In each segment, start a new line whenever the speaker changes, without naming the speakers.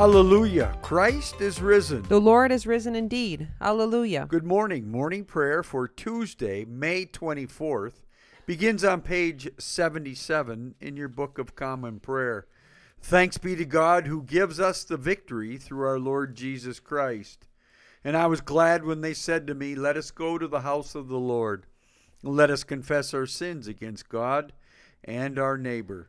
Hallelujah. Christ is risen.
The Lord is risen indeed. Hallelujah.
Good morning. Morning prayer for Tuesday, May 24th begins on page 77 in your Book of Common Prayer. Thanks be to God who gives us the victory through our Lord Jesus Christ. And I was glad when they said to me, Let us go to the house of the Lord. Let us confess our sins against God and our neighbor.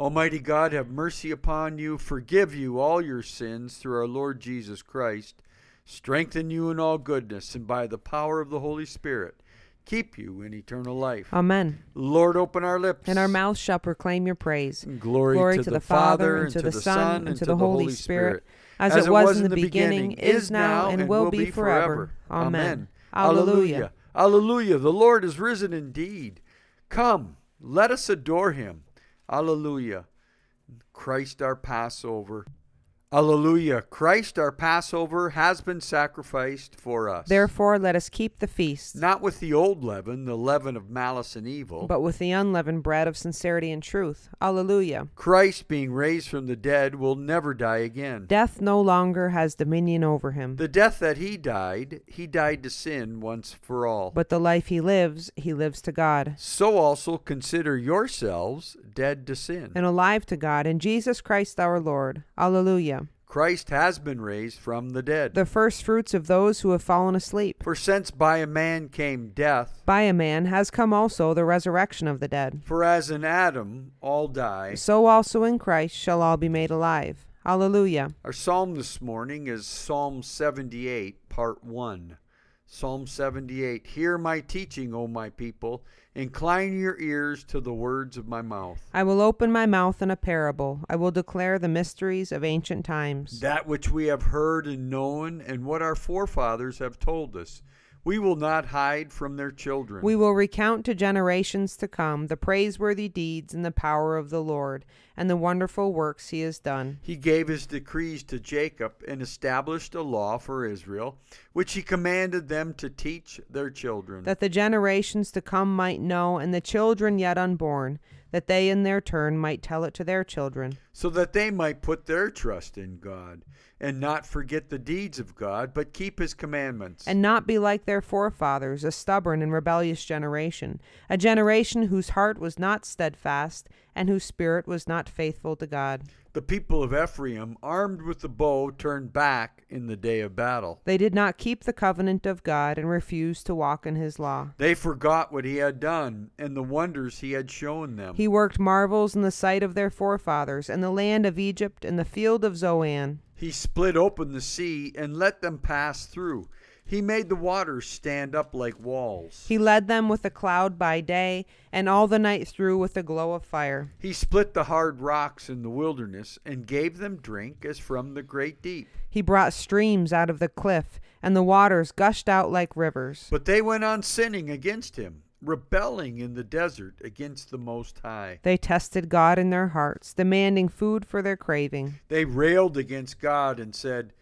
Almighty God, have mercy upon you, forgive you all your sins through our Lord Jesus Christ, strengthen you in all goodness, and by the power of the Holy Spirit, keep you in eternal life.
Amen.
Lord, open our lips.
And our mouths shall proclaim your praise.
Glory,
Glory
to, the, Father, and to the Son, and to the Holy Spirit,
as, it was in the beginning, is now, and will be forever. Amen. Alleluia.
Alleluia. The Lord is risen indeed. Come, let us adore him. Alleluia. Christ our Passover. Alleluia. Christ our Passover has been sacrificed for us.
Therefore, let us keep the feast,
not with the old leaven, the leaven of malice and evil,
but with the unleavened bread of sincerity and truth. Alleluia.
Christ, being raised from the dead, will never die again.
Death no longer has dominion over him.
The death that he died, he died to sin once for all.
But the life he lives, he lives to God.
So also consider yourselves dead to sin
and alive to God in Jesus Christ our Lord. Alleluia.
Christ has been raised from the dead.
The first fruits of those who have fallen asleep.
For since by a man came death,
by a man has come also the resurrection of the dead.
For as in Adam all die,
so also in Christ shall all be made alive. Alleluia.
Our psalm this morning is Psalm 78, part 1. Psalm 78 Hear my teaching, O my people. Incline your ears to the words of my mouth.
I will open my mouth in a parable. I will declare the mysteries of ancient times.
That which we have heard and known, and what our forefathers have told us. We will not hide from their children.
We will recount to generations to come the praiseworthy deeds and the power of the Lord, and the wonderful works he has done.
He gave his decrees to Jacob and established a law for Israel, which he commanded them to teach their children.
That the generations to come might know, and the children yet unborn, that they in their turn might tell it to their children.
So that they might put their trust in God, and not forget the deeds of God, but keep his commandments.
And not be like their forefathers, a stubborn and rebellious generation, a generation whose heart was not steadfast, and whose spirit was not faithful to God.
The people of Ephraim, armed with the bow, turned back in the day of battle.
They did not keep the covenant of God and refused to walk in his law.
They forgot what he had done and the wonders he had shown them.
He worked marvels in the sight of their forefathers, in the land of Egypt, in the field of Zoan.
He split open the sea and let them pass through. He made the waters stand up like walls.
He led them with a cloud by day, and all the night through with a glow of fire.
He split the hard rocks in the wilderness, and gave them drink as from the great deep.
He brought streams out of the cliff, and the waters gushed out like rivers.
But they went on sinning against him rebelling in the desert against the Most High.
They tested God in their hearts, demanding food for their craving.
They railed against God and said,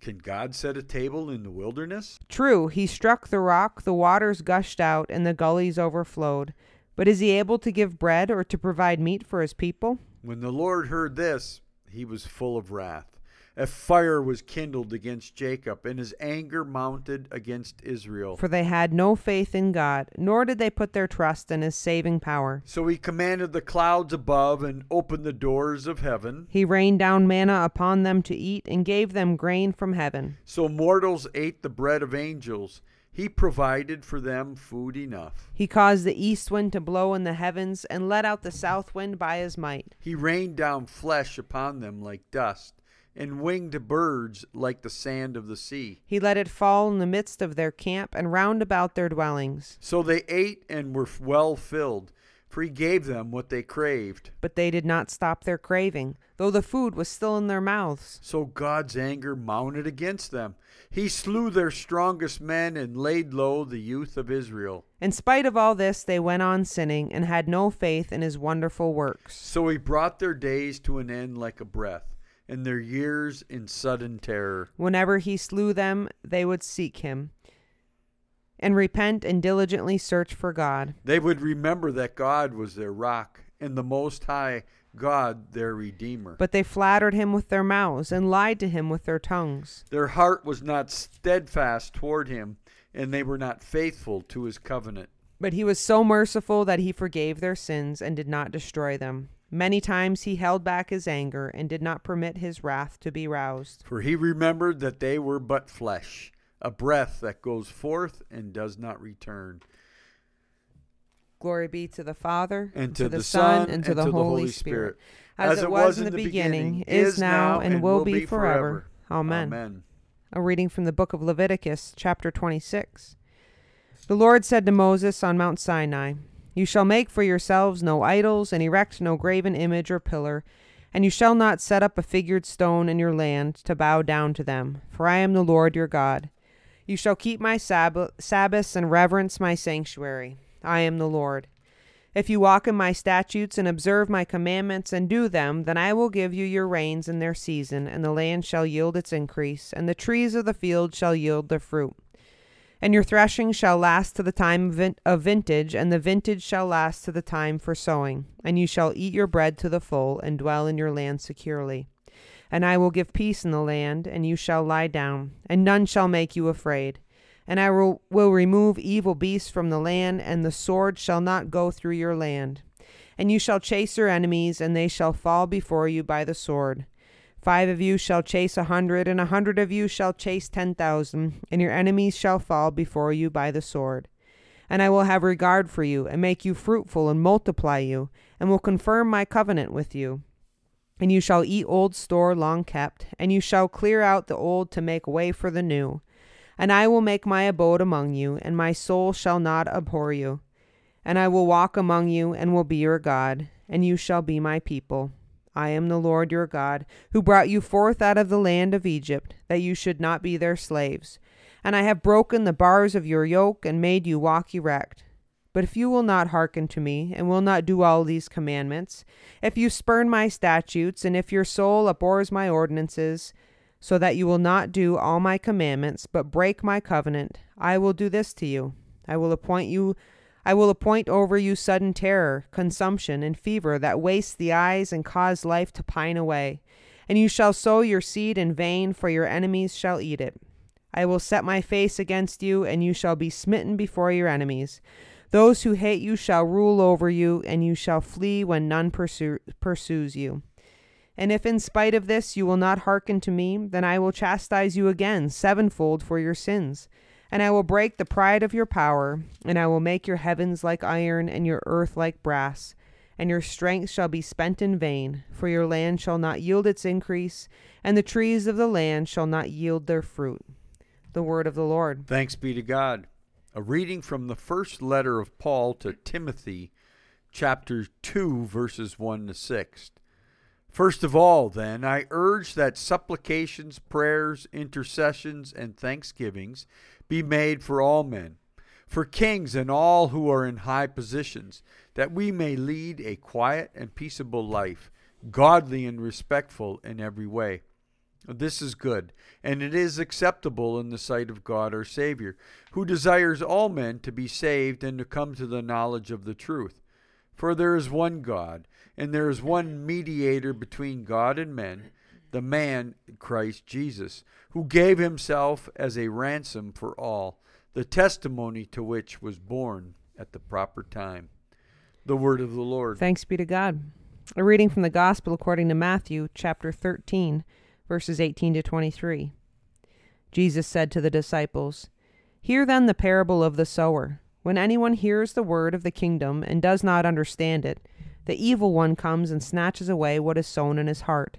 can God set a table in the wilderness?
True, he struck the rock, the waters gushed out, and the gullies overflowed. But is he able to give bread or to provide meat for his people?
When the Lord heard this, he was full of wrath a fire was kindled against Jacob, and his anger mounted against Israel.
For they had no faith in God, nor did they put their trust in his saving power.
So he commanded the clouds above and opened the doors of heaven.
He rained down manna upon them to eat, and gave them grain from heaven.
So mortals ate the bread of angels. He provided for them food enough.
He caused the east wind to blow in the heavens, and let out the south wind by his might.
He rained down flesh upon them like dust and winged birds like the sand of the sea.
He let it fall in the midst of their camp and round about their dwellings.
So they ate and were well filled. for he gave them what they craved.
But they did not stop their craving, though the food was still in their mouths.
So God's anger mounted against them. He slew their strongest men and laid low the youth of Israel.
In spite of all this, they went on sinning and had no faith in his wonderful works.
So he brought their days to an end like a breath, and their years in sudden terror.
Whenever he slew them, they would seek him and repent and diligently search for God.
They would remember that God was their rock and the Most High God their Redeemer.
But they flattered him with their mouths and lied to him with their tongues.
Their heart was not steadfast toward him, and they were not faithful to his covenant.
But he was so merciful that he forgave their sins and did not destroy them. Many times he held back his anger and did not permit his wrath to be roused.
For he remembered that they were but flesh a breath that goes forth and does not return.
Glory be to the Father,
and to, to the, the, Son, and to, the, Holy Spirit,
as, as it was in the beginning, is now, and will be forever. Amen.
Amen.
A reading from the book of Leviticus, chapter 26. The Lord said to Moses on Mount Sinai, You shall make for yourselves no idols, and erect no graven image or pillar, and you shall not set up a figured stone in your land to bow down to them, for I am the Lord your God. You shall keep my Sab- Sabbaths and reverence my sanctuary. I am the Lord. If you walk in my statutes and observe my commandments and do them, then I will give you your rains in their season, and the land shall yield its increase, and the trees of the field shall yield their fruit. And your threshing shall last to the time of vintage, and the vintage shall last to the time for sowing. And you shall eat your bread to the full, and dwell in your land securely. And I will give peace in the land, and you shall lie down, and none shall make you afraid. And I will, will remove evil beasts from the land, and the sword shall not go through your land. And you shall chase your enemies, and they shall fall before you by the sword. Five of you shall chase a hundred, and a hundred of you shall chase ten thousand, and your enemies shall fall before you by the sword. And I will have regard for you, and make you fruitful, and multiply you, and will confirm my covenant with you. And you shall eat old store long kept, and you shall clear out the old to make way for the new. And I will make my abode among you, and my soul shall not abhor you. And I will walk among you, and will be your God, and you shall be my people. I am the Lord your God, who brought you forth out of the land of Egypt, that you should not be their slaves. And I have broken the bars of your yoke, and made you walk erect. But if you will not hearken to me, and will not do all these commandments, if you spurn my statutes, and if your soul abhors my ordinances, so that you will not do all my commandments, but break my covenant, I will do this to you. I will appoint you I will appoint over you sudden terror, consumption, and fever that waste the eyes and cause life to pine away. And you shall sow your seed in vain, for your enemies shall eat it. I will set my face against you, and you shall be smitten before your enemies. Those who hate you shall rule over you, and you shall flee when none pursue, pursues you. And if in spite of this you will not hearken to me, then I will chastise you again sevenfold for your sins. And I will break the pride of your power, and I will make your heavens like iron, and your earth like brass. And your strength shall be spent in vain, for your land shall not yield its increase, and the trees of the land shall not yield their fruit. The word of the Lord.
Thanks be to God. A reading from the first letter of Paul to Timothy, chapter 2, verses 1 to 6. First of all, then, I urge that supplications, prayers, intercessions, and thanksgivings be made for all men, for kings and all who are in high positions, that we may lead a quiet and peaceable life, godly and respectful in every way. This is good, and it is acceptable in the sight of God our Savior, who desires all men to be saved and to come to the knowledge of the truth. For there is one God, and there is one mediator between God and men, the man Christ Jesus, who gave himself as a ransom for all, the testimony to which was borne at the proper time. The word of the Lord.
Thanks be to God. A reading from the Gospel according to Matthew, chapter 13 verses 18 to 23. Jesus said to the disciples, Hear then the parable of the sower. When anyone hears the word of the kingdom and does not understand it, the evil one comes and snatches away what is sown in his heart.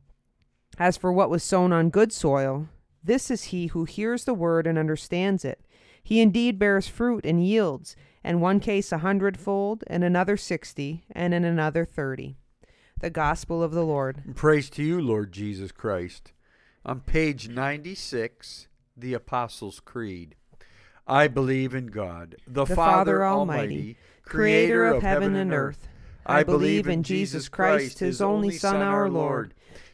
As for what was sown on good soil, this is he who hears the word and understands it. He indeed bears fruit and yields in one case a hundredfold, in another sixty, and in another thirty. The Gospel of the Lord.
Praise to you, Lord Jesus Christ. On page 96, the Apostles' Creed. I believe in God, the, the Father, Father Almighty, creator of heaven and earth. I believe in Jesus Christ, his only Son, our Lord.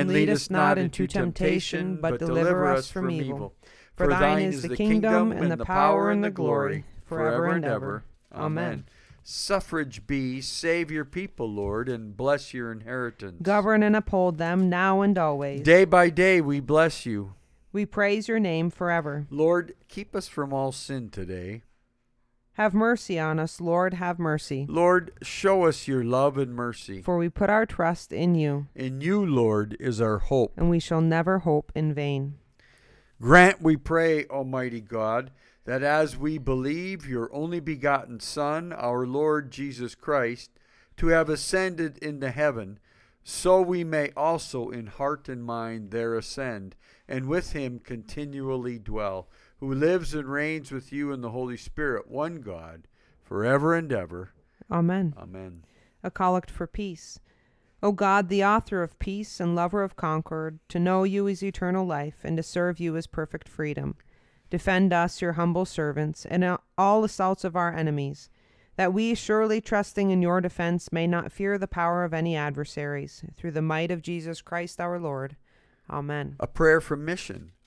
And lead us not into temptation, but deliver us from evil. For thine is the kingdom, and the power, and the glory, forever and ever. Amen.
Suffrage be, save your people, Lord, and bless your inheritance.
Govern and uphold them now and always.
Day by day we bless you.
We praise your name forever.
Lord, keep us from all sin today.
Have mercy on us, Lord, have mercy.
Lord, show us your love and mercy.
For we put our trust in you.
In you, Lord, is our hope.
And we shall never hope in vain.
Grant, we pray, Almighty God, that as we believe your only begotten Son, our Lord Jesus Christ, to have ascended into heaven, so we may also in heart and mind there ascend, and with him continually dwell, who lives and reigns with you in the Holy Spirit, one God, forever and ever.
Amen.
Amen.
A collect for peace. O God, the author of peace and lover of concord, to know you is eternal life, and to serve you is perfect freedom. Defend us, your humble servants, and all assaults of our enemies, that we, surely trusting in your defense, may not fear the power of any adversaries, through the might of Jesus Christ our Lord. Amen.
A prayer for mission.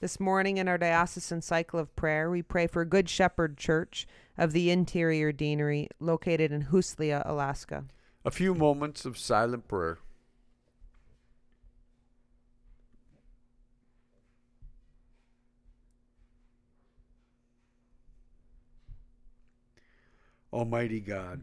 This morning in our diocesan cycle of prayer, we pray for Good Shepherd Church of the Interior Deanery located in Huslia, Alaska.
A few moments of silent prayer. Almighty God,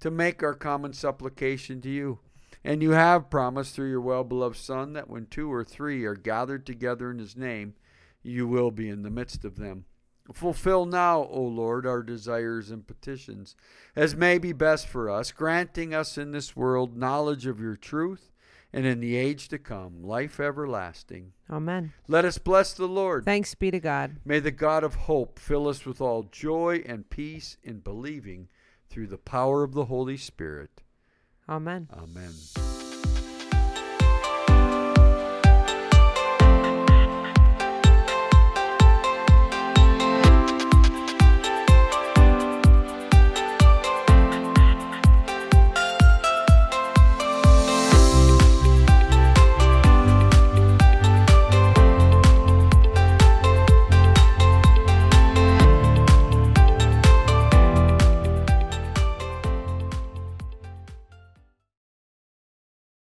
to make our common supplication to you. And you have promised through your well beloved Son that when two or three are gathered together in his name, you will be in the midst of them. Fulfill now, O Lord, our desires and petitions, as may be best for us, granting us in this world knowledge of your truth and in the age to come, life everlasting.
Amen.
Let us bless the Lord.
Thanks be to God.
May the God of hope fill us with all joy and peace in believing through the power of the Holy Spirit.
Amen.
Amen.